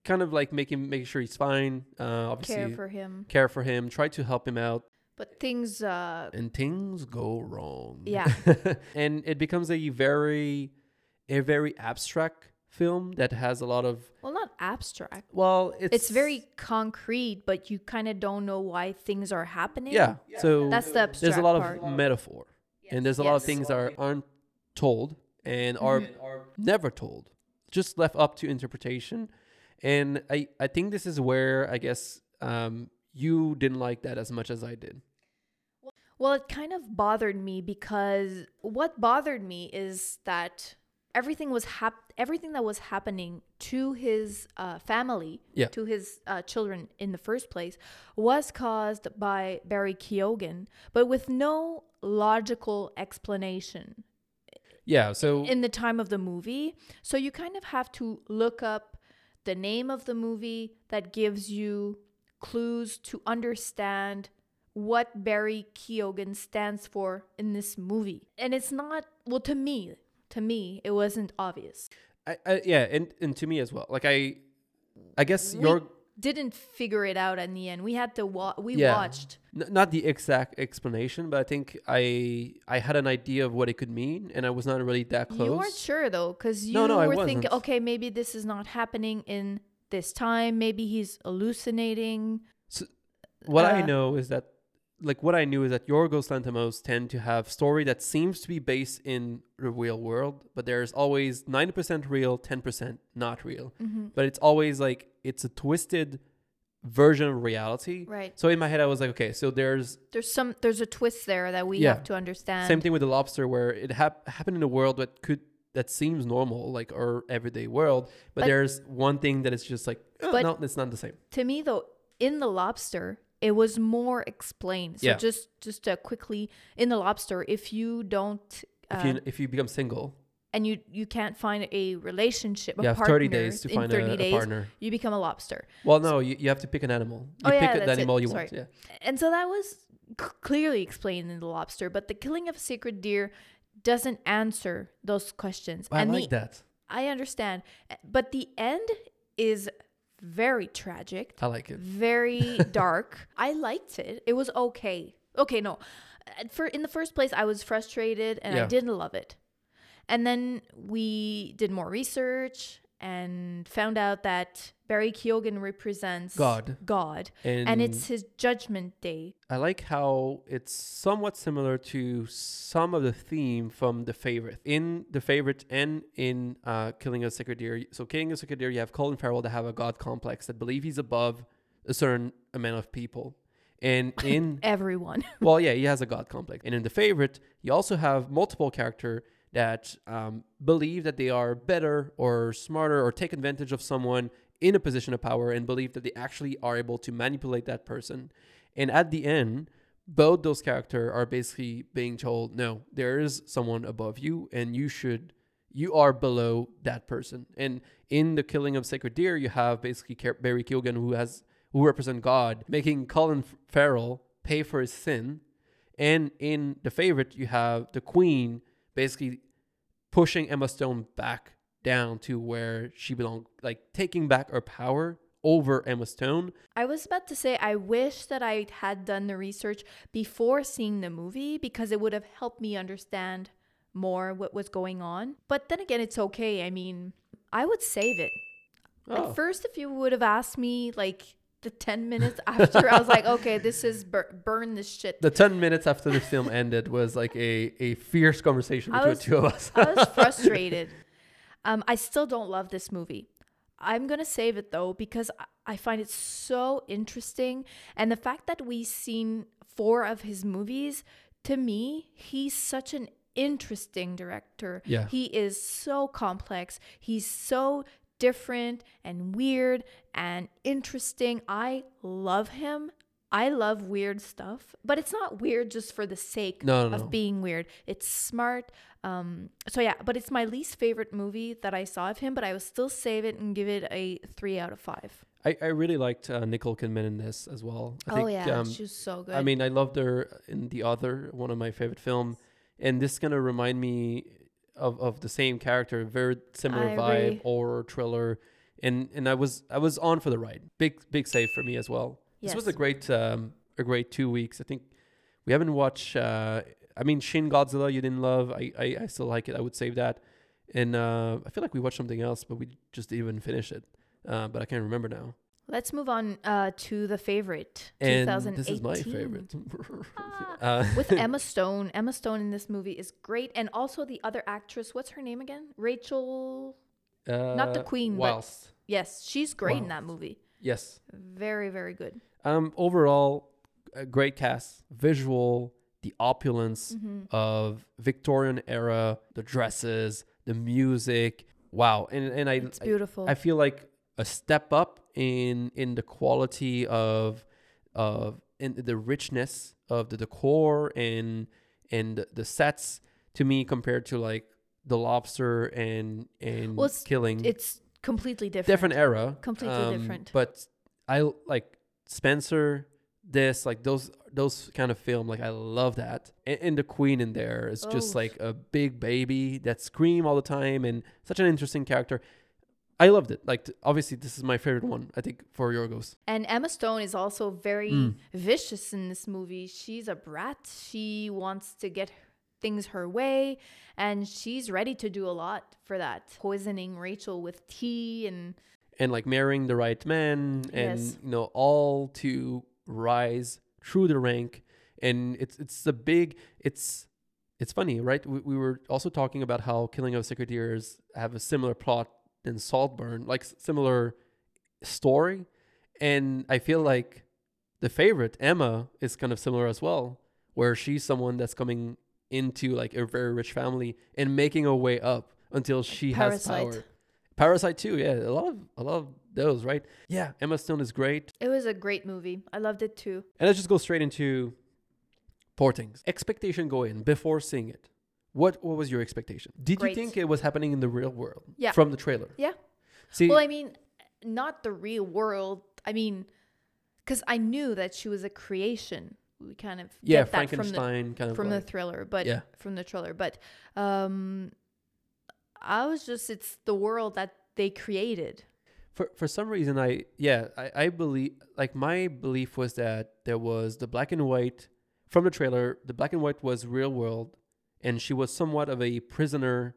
kind of like make him make sure he's fine. Uh, obviously, Care for him. care for him, try to help him out, But things, uh, and things go wrong. Yeah. (laughs) and it becomes a very, a very abstract film that has a lot of well, not abstract. well, it's It's, very concrete, but you kind of don't know why things are happening. yeah. So That's the abstract there's a lot part. of metaphor and there's a lot of things that are, aren't told and are Mm-hmm. never told just left up to interpretation and i i think this is where i guess um you didn't like that as much as i did Well, it kind of bothered me because what bothered me is that everything was hap- everything that was happening to his uh, family, Yeah. to his uh, children in the first place, was caused by Barry Keoghan, but with no logical explanation yeah so in the time of the movie. So you kind of have to look up the name of the movie that gives you clues to understand what Barry Keoghan stands for in this movie. And it's not well to me, to me, it wasn't obvious. I, I yeah and and to me as well like i i guess We your didn't figure it out in the end. We had to wa- we Yeah. watched. N- not the exact explanation, but I think I I had an idea of what it could mean, and I was not really that close. You weren't sure though, because you No, no, were thinking, okay, maybe this is not happening in this time. Maybe he's hallucinating. So What I uh, know is that, like, what I knew is that Yorgos Lanthimos tend to have story that seems to be based in the real world, but there's always ninety percent real, ten percent not real. Mm-hmm. But it's always like it's a twisted version of reality. Right. So in my head, I was like, okay, so there's There's some there's a twist there that we Yeah. have to understand. Same thing with the lobster, where it hap- happened in a world that could that seems normal, like our everyday world, but, But- there's one thing that is just like, oh, But- no, it's not the same. To me though, in the lobster, it was more explained. So Yeah. just just uh, quickly in the lobster, if you don't If uh, you if you become single, and you you can't find a relationship, a you have partner thirty days to in find 30 a, a days, partner. you become a lobster. Well, no, you, you have to pick an animal. You Oh, pick yeah, the that's it. animal you Sorry. want. Yeah. And so that was c- clearly explained in the lobster, but the killing of a sacred deer doesn't answer those questions. I and like the, that. I understand, but the end is very tragic, I like it. very (laughs) dark. I liked it. It was okay. Okay, no. Uh, At fir- in the first place, I was frustrated and I didn't love it. And then we did more research and found out that Barry Keoghan represents God. God. And, And it's his judgment day. I like how it's somewhat similar to some of the theme from The Favorite. In The Favorite and in uh, Killing a Sacred Deer. So, Killing a Sacred Deer, you have Colin Farrell that have a God complex that believe he's above a certain amount of people. And (laughs) in Everyone. well, yeah, he has a god complex. And in the favorite, you also have multiple character that um, believe that they are better or smarter or take advantage of someone in a position of power and believe that they actually are able to manipulate that person. And at the end, both those characters are basically being told, no, there is someone above you, and you should, you are below that person. And in the killing of Sacred Deer, you have basically Barry Keoghan, who has who represent God, making Colin Farrell pay for his sin. And in the favorite, you have the Queen basically pushing Emma Stone back down to where she belonged, like taking back her power over Emma Stone. I was about to say, I wish that I had done the research before seeing the movie because it would have helped me understand more what was going on. But then again, it's okay. I mean, I would save it. Oh. At first, if you would have asked me like the 10 minutes after, I was like, okay, this is bur- burn this shit. The 10 minutes after the film ended was like a, a fierce conversation between was- the two of us. I was (laughs) frustrated. Um, I still don't love this movie. I'm gonna save it though because I- I find it so interesting, and the fact that we've seen four of his movies, to me, he's such an interesting director. Yeah. He is so complex. He's so different and weird and interesting. I love him. I love weird stuff, but it's not weird just for the sake No, no, of no. being weird. It's smart. Um, so yeah, but it's my least favorite movie that I saw of him, but I will still save it and give it a three out of five. I, I really liked uh, Nicole Kidman in this as well. I oh think, yeah, um, she was so good. I mean, I loved her in The Other, one of my favorite film, and this gonna remind me of, of the same character, very similar I vibe, agree. horror thriller, and and I was I was on for the ride. Big big save for me as well. This was a great um, a great two weeks. I think we haven't watched. Uh, I mean, Shin Godzilla you didn't love. I, I I still like it. I would save that, and uh, I feel like we watched something else, but we just didn't even finish it. Uh, but I can't remember now. Let's move on uh, to the favorite. And 2018. this is my favorite. Ah. (laughs) uh, With (laughs) Emma Stone. Emma Stone in this movie is great, and also the other actress. What's her name again? Rachel. Not the uh, queen, but- Weisz. Yes, she's great in that movie. Yes. Very very good. Um. Overall, a great cast, visual, the opulence Mm-hmm. of Victorian era, the dresses, the music. Wow. And and I It's beautiful. I feel like a step up in in the quality of of in the richness of the decor and and the, sets to me compared to like the lobster and and Well, it's- killing it's completely different. different era um, Completely different. but i like spencer this like those those kind of film like i love that and, and the queen in there is just Oh. like a big baby that scream all the time and such an interesting character i loved it like obviously this is my favorite one i think for yorgos And Emma Stone is also very Mm. vicious in this movie. She's a brat. She wants to get things her way, and she's ready to do a lot for that. Poisoning Rachel with tea and and like marrying the right man and Yes. you know all to rise through the rank and it's it's a big it's it's funny right we, we were also talking about how killing of Sacred Deers have a similar plot than saltburn like similar story and i feel like the favorite emma is kind of similar as well where she's someone that's coming into like a very rich family and making her way up until she has power Parasite too, yeah, a lot of a lot of those, right? Yeah, Emma Stone is great, it was a great movie. I loved it too. and let's just go straight into Poor Things. Expectation go in before seeing it. What what was your expectation? Did Great. you think it was happening in the real world? Yeah. From the trailer. Yeah. See, Well, I mean, not the real world. I mean, because I knew that she was a creation. We kind of yeah, get that from the Frankenstein kind of from the thriller, but Yeah. from the trailer. But um, I was just it's the world that they created. for for some reason I yeah I, I believe like my belief was that there was the black and white from the trailer the black and white was real world and she was somewhat of a prisoner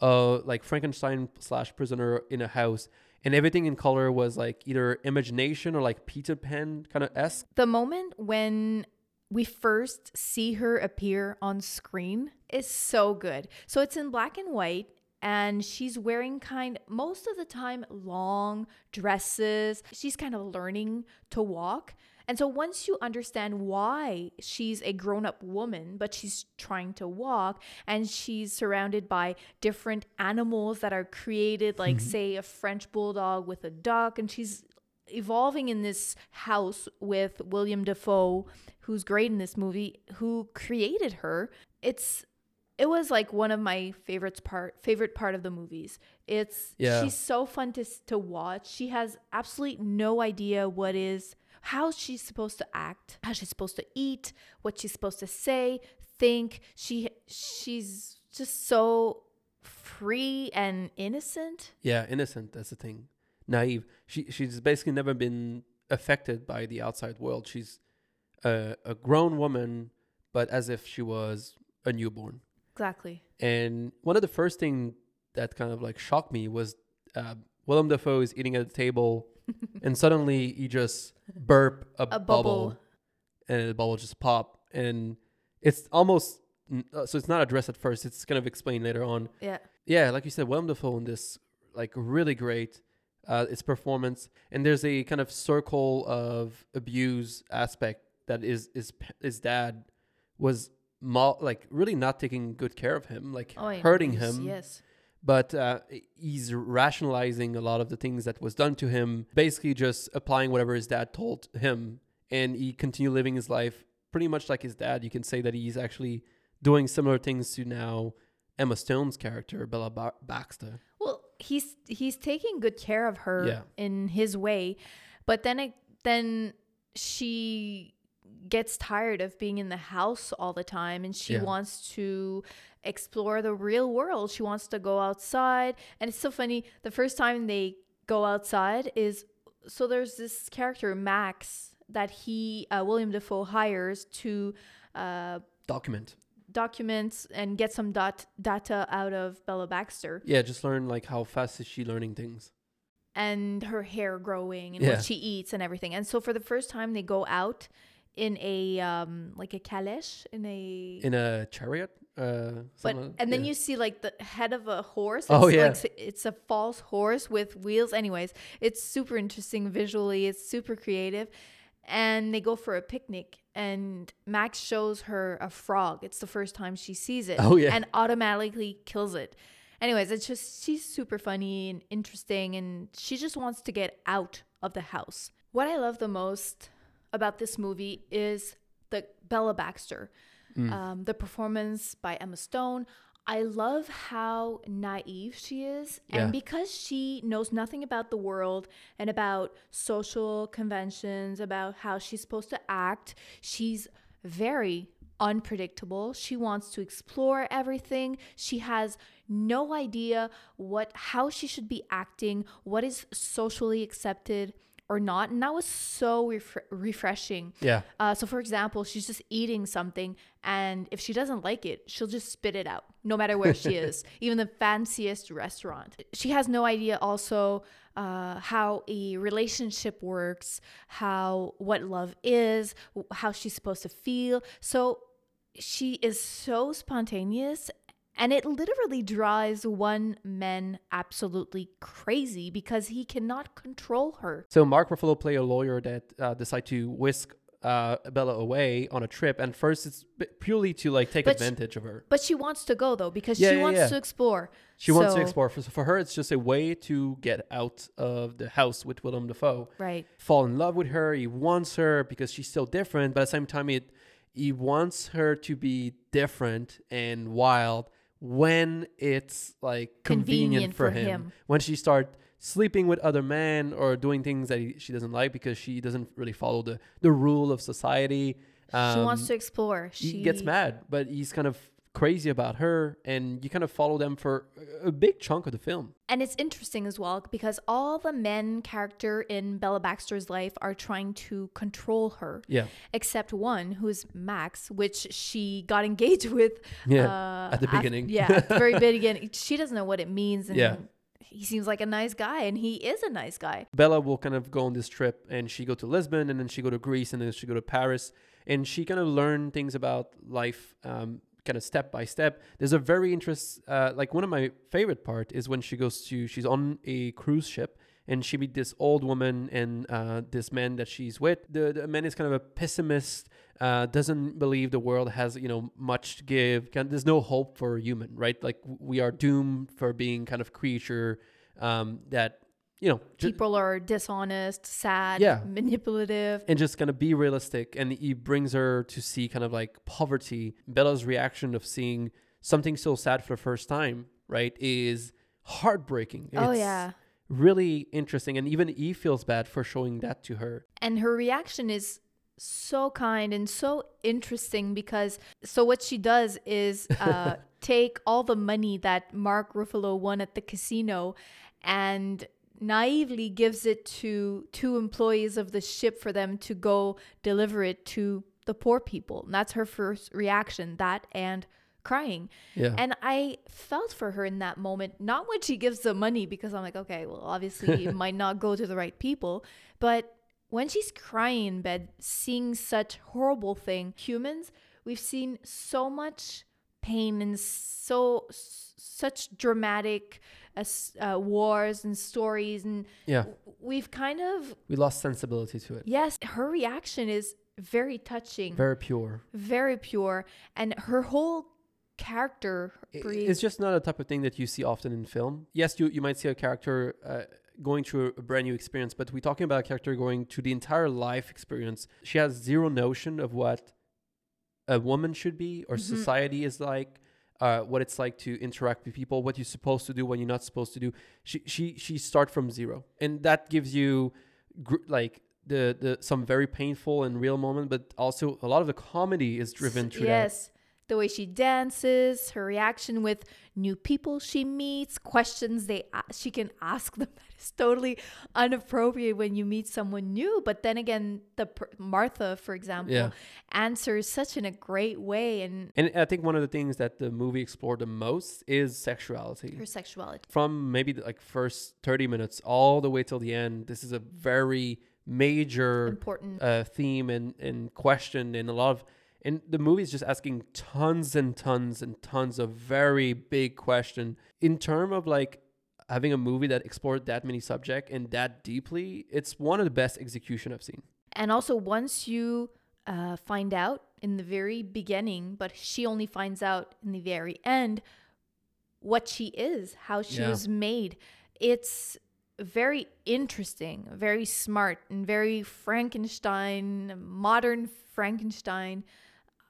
uh like Frankenstein slash prisoner in a house and everything in color was like either imagination or like Peter Pan kind of esque The moment when we first see her appear on screen is so good. So it's in black and white and she's wearing kind most of the time long dresses. She's kind of learning to walk. And so once you understand why she's a grown-up woman but she's trying to walk and she's surrounded by different animals that are created like mm-hmm. say a French bulldog with a duck and she's evolving in this house with Willem Dafoe, who's great in this movie, who created her. It's it was like one of my favorites part favorite part of the movies. It's Yeah. she's so fun to to watch. She has absolutely no idea what is how she's supposed to act, how she's supposed to eat, what she's supposed to say, think. She she's just so free and innocent. yeah innocent that's the thing naive she she's basically never been affected by the outside world she's a, a grown woman but as if she was a newborn Exactly. And one of the first thing that kind of like shocked me was uh, Willem Dafoe is eating at the table, (laughs) and suddenly he just burp a, A bubble, bubble. and the bubble just pop, and it's almost uh, so it's not addressed at first. It's kind of explained later on. Yeah. Yeah, like you said, Willem Dafoe in this like really great. Uh, its performance, and there's a kind of circle of abuse aspect that is is his dad was like really not taking good care of him, like Oh, hurting him. Yes. But uh, he's rationalizing a lot of the things that was done to him, basically just applying whatever his dad told him, and he continued living his life pretty much like his dad. You can say that he's actually doing similar things to now Emma Stone's character, Bella ba- Baxter. Well, he's he's taking good care of her Yeah. in his way, but then it, then she gets tired of being in the house all the time and she Yeah. wants to explore the real world. She wants to go outside. And it's so funny. The first time they go outside is so there's this character Max that he uh, Willem Dafoe hires to uh, Document. Documents and get some dot data out of Bella Baxter Yeah, just learn like how fast is she learning things. and her hair growing and Yeah. what she eats and everything. And so for the first time they go out in a um like a calèche in a In a chariot. Uh, but like- and then yeah. you see like the head of a horse. Oh, yeah. like, it's a false horse with wheels. Anyways, it's super interesting visually. It's super creative. And they go for a picnic, and Max shows her a frog. It's the first time she sees it. Oh, yeah. And automatically kills it. Anyways, it's just she's super funny and interesting, and she just wants to get out of the house. What I love the most about this movie is the Bella Baxter, Mm. um, the performance by Emma Stone. I love how naive she is, Yeah. and because she knows nothing about the world and about social conventions, about how she's supposed to act, she's very unpredictable. She wants to explore everything. She has no idea what how she should be acting, what is socially accepted or not. And that was so refre- refreshing. Yeah. Uh, so, for example, she's just eating something, and if she doesn't like it, she'll just spit it out, no matter where she is, (laughs) even the fanciest restaurant. She has no idea also uh, how a relationship works, how what love is, how she's supposed to feel. So, she is so spontaneous. And it literally drives one man absolutely crazy because he cannot control her. So Mark Ruffalo play a lawyer that uh, decide to whisk uh, Bella away on a trip, and first it's purely to like take But she- advantage of her. But she wants to go though because Yeah, she yeah, wants yeah. to explore. She wants to explore. For, for her, it's just a way to get out of the house with Willem Dafoe. Right. Fall in love with her. He wants her because she's so different, but at the same time, it he wants her to be different and wild when it's like convenient, Convenient for, for him. him. When she start sleeping with other men or doing things that he, she doesn't like because she doesn't really follow the the rule of society. she wants Um, to explore. She gets mad, but he's kind of crazy about her, and you kind of follow them for a- big chunk of the film. And it's interesting as well because all the men character in Bella Baxter's life are trying to control her. Yeah, Except one who's Max, which she got (laughs) engaged with. Yeah, uh, at the beginning. yeah, at the very (laughs) beginning. She doesn't know what it means. And Yeah. he seems like a nice guy, and he is a nice guy. Bella will kind of go on this trip, and she go to Lisbon, and then she go to Greece, and then she go to Paris, and she kind of learn things about life, um, kind of step by step. There's a very interest, uh, like one of my favorite part is when she goes to, she's on a cruise ship. And she meet this old woman and uh, this man that she's with. The, the man is kind of a pessimist, uh, doesn't believe the world has you know much to give. There's no hope for a human, right? Like we are doomed for being kind of creature um, that you know ju- People are dishonest, sad, Yeah. manipulative. and just kind of be realistic. And he brings her to see kind of like poverty. Bella's reaction of seeing something so sad for the first time, right, is heartbreaking. Oh, It's yeah. really interesting. And even he feels bad for showing that to her. and her reaction is so kind and so interesting because so what she does is (laughs) uh, take all the money that Mark Ruffalo won at the casino and naively gives it to two employees of the ship for them to go deliver it to the poor people. And that's her first reaction, that and crying. Yeah. And I felt for her in that moment, not when she gives the money, because I'm like, okay, well, obviously (laughs) it might not go to the right people, but when she's crying in bed, seeing such horrible thing, humans, we've seen so much pain and so such dramatic uh, uh, wars and stories, and Yeah. we've kind of We lost sensibility to it. yes, her reaction is very touching, Very pure. very pure, and her whole character. Brie, It's just not a type of thing that you see often in film. Yes, you, you might see a character uh, going through a brand new experience, but we're talking about a character going through the entire life experience. She has zero notion of what a woman should be or Mm-hmm. society is like. Uh, what it's like to interact with people, what you're supposed to do, what you're not supposed to do. She she she start from zero, and that gives you gr- like the the some very painful and real moment, but also a lot of the comedy is driven through that. yes. The way she dances, her reaction with new people she meets, questions they a- she can ask them is totally inappropriate when you meet someone new. But then again, the Martha, for example, Yeah. answers such in a great way and And I think one of the things that the movie explored the most is sexuality. her sexuality. From maybe the, like first 30 minutes all the way till the end, this is a very major Important. uh, theme and, and question and a lot of and the movie is just asking tons and tons and tons of very big question in term of like having a movie that explored that many subject and that deeply it's one of the best execution i've seen And also, once you uh, find out in the very beginning, but she only finds out in the very end what she is, how she Yeah. was made, it's very interesting, very smart, and very Frankenstein, modern Frankenstein.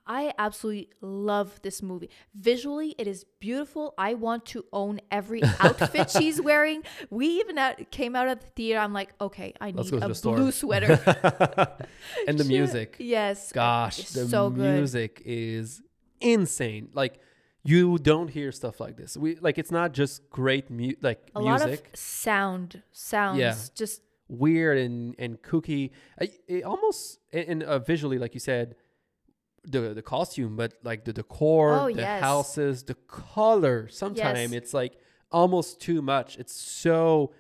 I absolutely love this movie. Visually, it is beautiful. I want to own every outfit (laughs) she's wearing. We even out, came out of the theater. I'm like, okay, I need a blue sweater. (laughs) and the music Yes. gosh it's the so good. music is insane like you don't hear stuff like this we like it's not just great mu- like A lot of sound, sounds, Yeah. just weird and and kooky I, it almost and and, uh, visually like you said the the costume but like the decor Oh, the yes. houses the color sometimes Yes. it's like almost too much it's so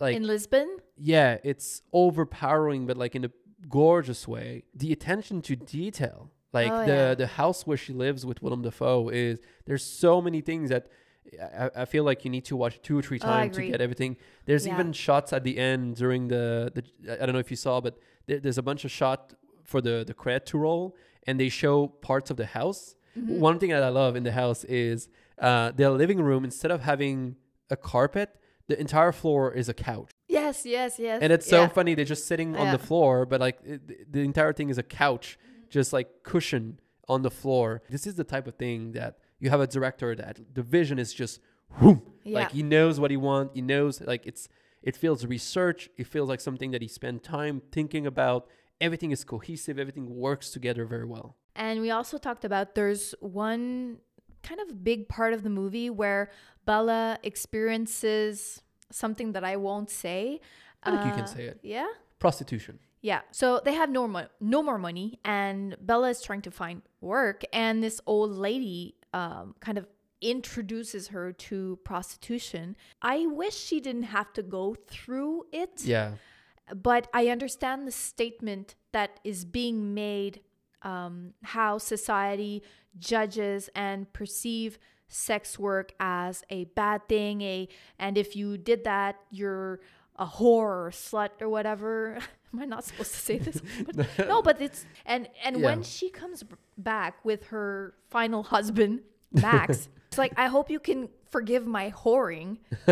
like in Lisbon. yeah, it's overpowering, but like in a gorgeous way. The attention to detail, like Oh, the yeah. the house where she lives with Willem Dafoe, is there's so many things that I, I feel like you need to watch two or three oh, I times to get everything. There's Yeah. even shots at the end during the the I don't know if you saw, but there, there's a bunch of shot for the the credit to roll, and they show parts of the house. Mm-hmm. One thing that I love in the house is uh, their living room. Instead of having a carpet, the entire floor is a couch Yes, yes, yes. and it's so Yeah. funny they're just sitting on Yeah. the floor but like it, the entire thing is a couch just like cushion on the floor this is the type of thing that you have a director that the vision is just whoom, like he knows what he wants he knows like it's it feels research it feels like something that he spent time thinking about everything is cohesive everything works together very well And we also talked about there's one kind of big part of the movie where Bella experiences something that I won't say. I think you can Uh, say it. Yeah. prostitution Yeah. So they have no mo- no more money, and Bella is trying to find work, and this old lady um, kind of introduces her to prostitution. I wish she didn't have to go through it. yeah but I understand the statement that is being made um, how society judges and perceive sex work as a bad thing a and if you did that you're a whore or slut or whatever. (laughs) Am i not supposed to say this? But- (laughs) no but it's and and when she comes back with her final husband max (laughs) it's like i hope you can forgive my whoring (laughs)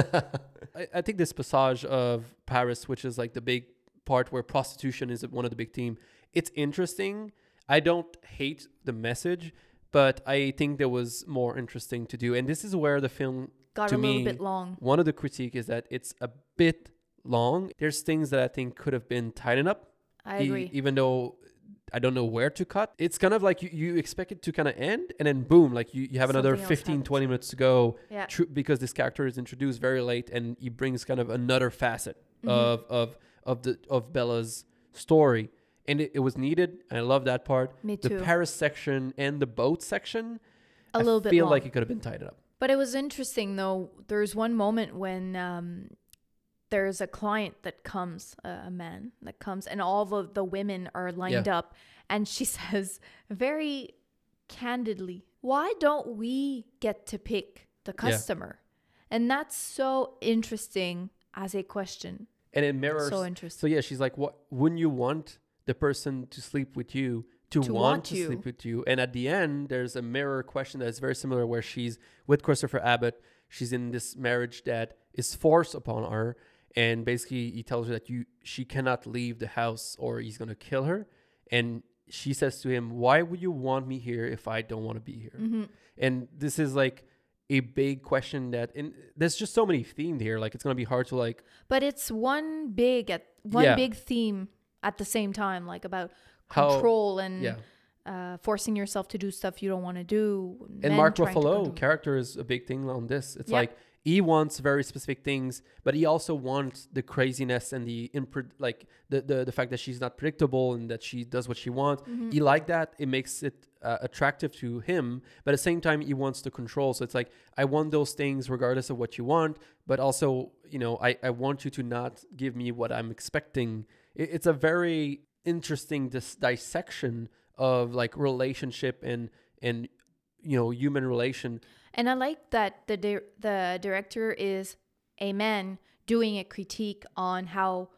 I, I think this passage of Paris, which is like the big part where prostitution is one of the big theme, it's interesting. I don't hate the message, but I think there was more interesting to do. And this is where the film got to a little bit long One of the critique is that it's a bit long. There's things that I think could have been tightened up. i e- agree even though I don't know where to cut. It's kind of like you, you expect it to kind of end and then boom, like you, you have another Something else 15, happens. 20 minutes to go yeah tru- because this character is introduced very late and he brings kind of another facet Mm-hmm. of of of the of Bella's story and it, it was needed and I love that part Me too. the. Paris section and the boat section a I little bit I feel long. like it could have been tied up But it was interesting though. There's one moment when um, there's a client that comes, uh, a man that comes, and all the, the women are lined Yeah. up, and she (laughs) says very candidly, "Why don't we get to pick the Yeah. customer?" And that's so interesting as a question. and it mirrors So interesting. so yeah she's like what wouldn't you want the person to sleep with you to, To want, want to you. sleep with you. And at the end, there's a mirror question that's very similar where she's with Christopher Abbott. She's in this marriage that is forced upon her. And basically, he tells her that you she cannot leave the house or he's gonna kill her. And she says to him, "Why would you want me here if I don't want to be here?" Mm-hmm. And this is like a big question that, and there's just so many themes here. Like it's gonna be hard to like But it's one big at one Yeah. big theme at the same time, like about How- control and yeah. uh, forcing yourself to do stuff you don't want to do. and Mark Ruffalo character is a big thing on this. It's Yeah. like he wants very specific things, but he also wants the craziness and the impre- like the, the the fact that she's not predictable and that she does what she wants. Mm-hmm. He like that. It makes it uh, attractive to him, but at the same time, he wants the control. So it's like I want those things regardless of what you want, but also you know I I want you to not give me what I'm expecting. It, it's a very interesting dis- dissection of like relationship and and you know human relation And I like that the di- the director is a man doing a critique on how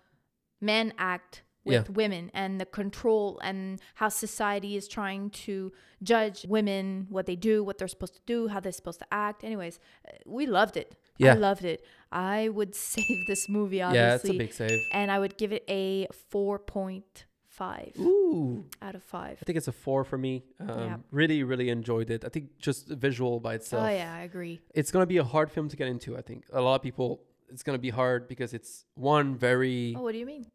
men act with Yeah. women and the control and how society is trying to judge women, what they do, what they're supposed to do, how they're supposed to act. Anyways, uh, we loved it. Yeah. I loved it. I would (laughs) save this movie yeah it's a big save and I would give it a 4.5 ooh out of 5. i think it's a four for me um, Yeah. really really enjoyed it i think just visual by itself Oh yeah, I agree. it's gonna be a hard film to get into i think a lot of people it's gonna be hard because it's one very Oh, what do you mean?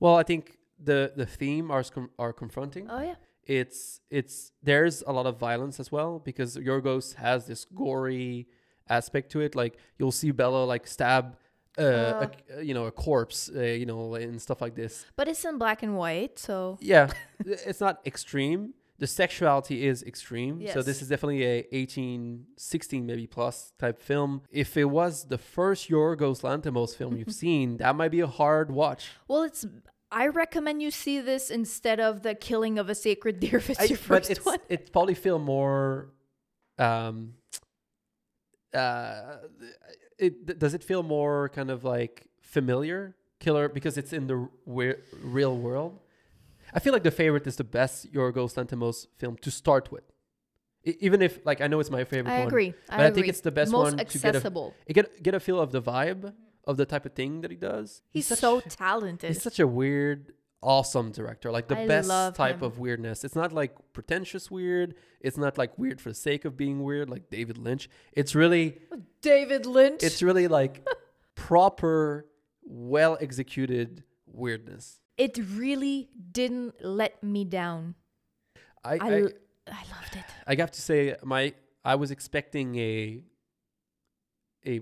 well i think the the theme are are confronting Oh yeah. it's it's there's a lot of violence as well because Yorgos has this gory aspect to it. Like you'll see Bella like stab, uh, Uh. a, you know, a corpse, uh, you know, and stuff like this. But it's in black and white, so Yeah, (laughs) it's not extreme. The sexuality is extreme, so this is definitely a 18, 16 maybe plus type film. If it was the first Yorgos Lanthimos film you've (laughs) seen, that might be a hard watch. Well, it's. I recommend you see this instead of the killing of a sacred deer if it's I- your first it's one. it probably feel more um uh it does it feel more kind of like familiar killer because it's in the we- real world i feel like the favorite is the best yorgos lanthimos film to start with even if like i know it's my favorite I one agree. but I, I think it's the best most one to get a- accessible. get get a feel of the vibe of the type of thing that he does He's such- so talented. He's such a weird, awesome director. Like the I best type him. of weirdness. It's not like pretentious weird. It's not like weird for the sake of being weird, like David Lynch. It's really, oh, David Lynch. it's really like (laughs) proper, well executed weirdness. it really didn't let me down. I I loved it. I have to say, my I was expecting a, a,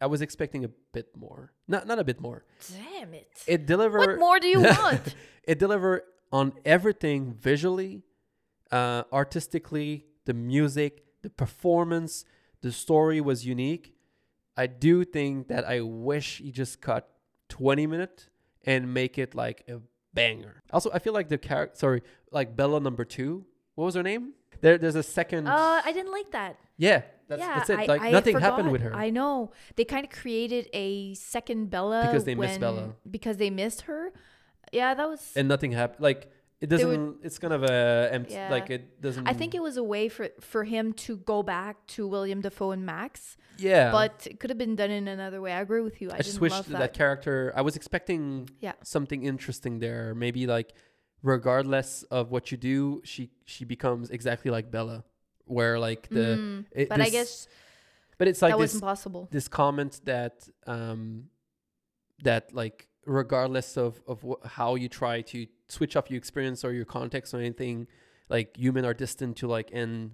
I was expecting a bit more. Not not a bit more. Damn it. It delivered. what more do you (laughs) want? it delivered on everything visually, uh, artistically, the music, the performance, the story was unique. I do think that I wish he just cut 20 minutes and make it like a banger. Also, I feel like the character, sorry, like Bella number two. What was her name? There, there's a second. uh, I didn't like that. yeah, that's, yeah, that's it. I, like I nothing happened with her. I know they kind of created a second Bella Because they missed Bella. Because they missed her. Yeah, that was. and nothing happened. Like it doesn't. would- it's kind of a empty. Yeah. Like it doesn't. I think it was a way for for him to go back to Willem Dafoe and Max, Yeah. but it could have been done in another way. I agree with you. I, I, just wish that. that. character. I was expecting Yeah. something interesting there. Maybe like, regardless of what you do, she she becomes exactly like Bella, where like the. Mm, it- but I guess But it's like that this wasn't possible. this comment that um that like regardless of of wh- how you try to switch off your experience or your context or anything, like human are destined to like end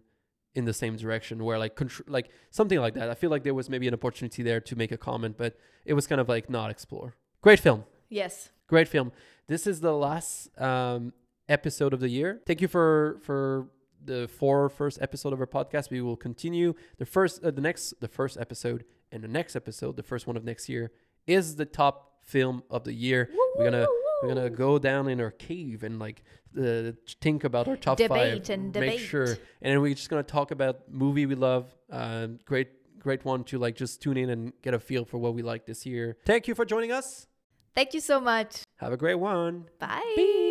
in the same direction where like contr- like something like that. I feel like there was maybe an opportunity there to make a comment, but it was kind of like not explore. Great film. Yes. Great film. This is the last um, episode of the year. Thank you for for the four first episode of our podcast. We will continue the first, uh, the next, the first episode, and the next episode, the first one of next year, is the top film of the year. we're gonna we're gonna go down in our cave and like uh, think about our top Debate five. and Make debate. sure, and then we're just gonna talk about movie we love. Um, great. Great one to like just tune in and get a feel for what we like this year. Thank you for joining us. Thank you so much. Have a great one. Bye.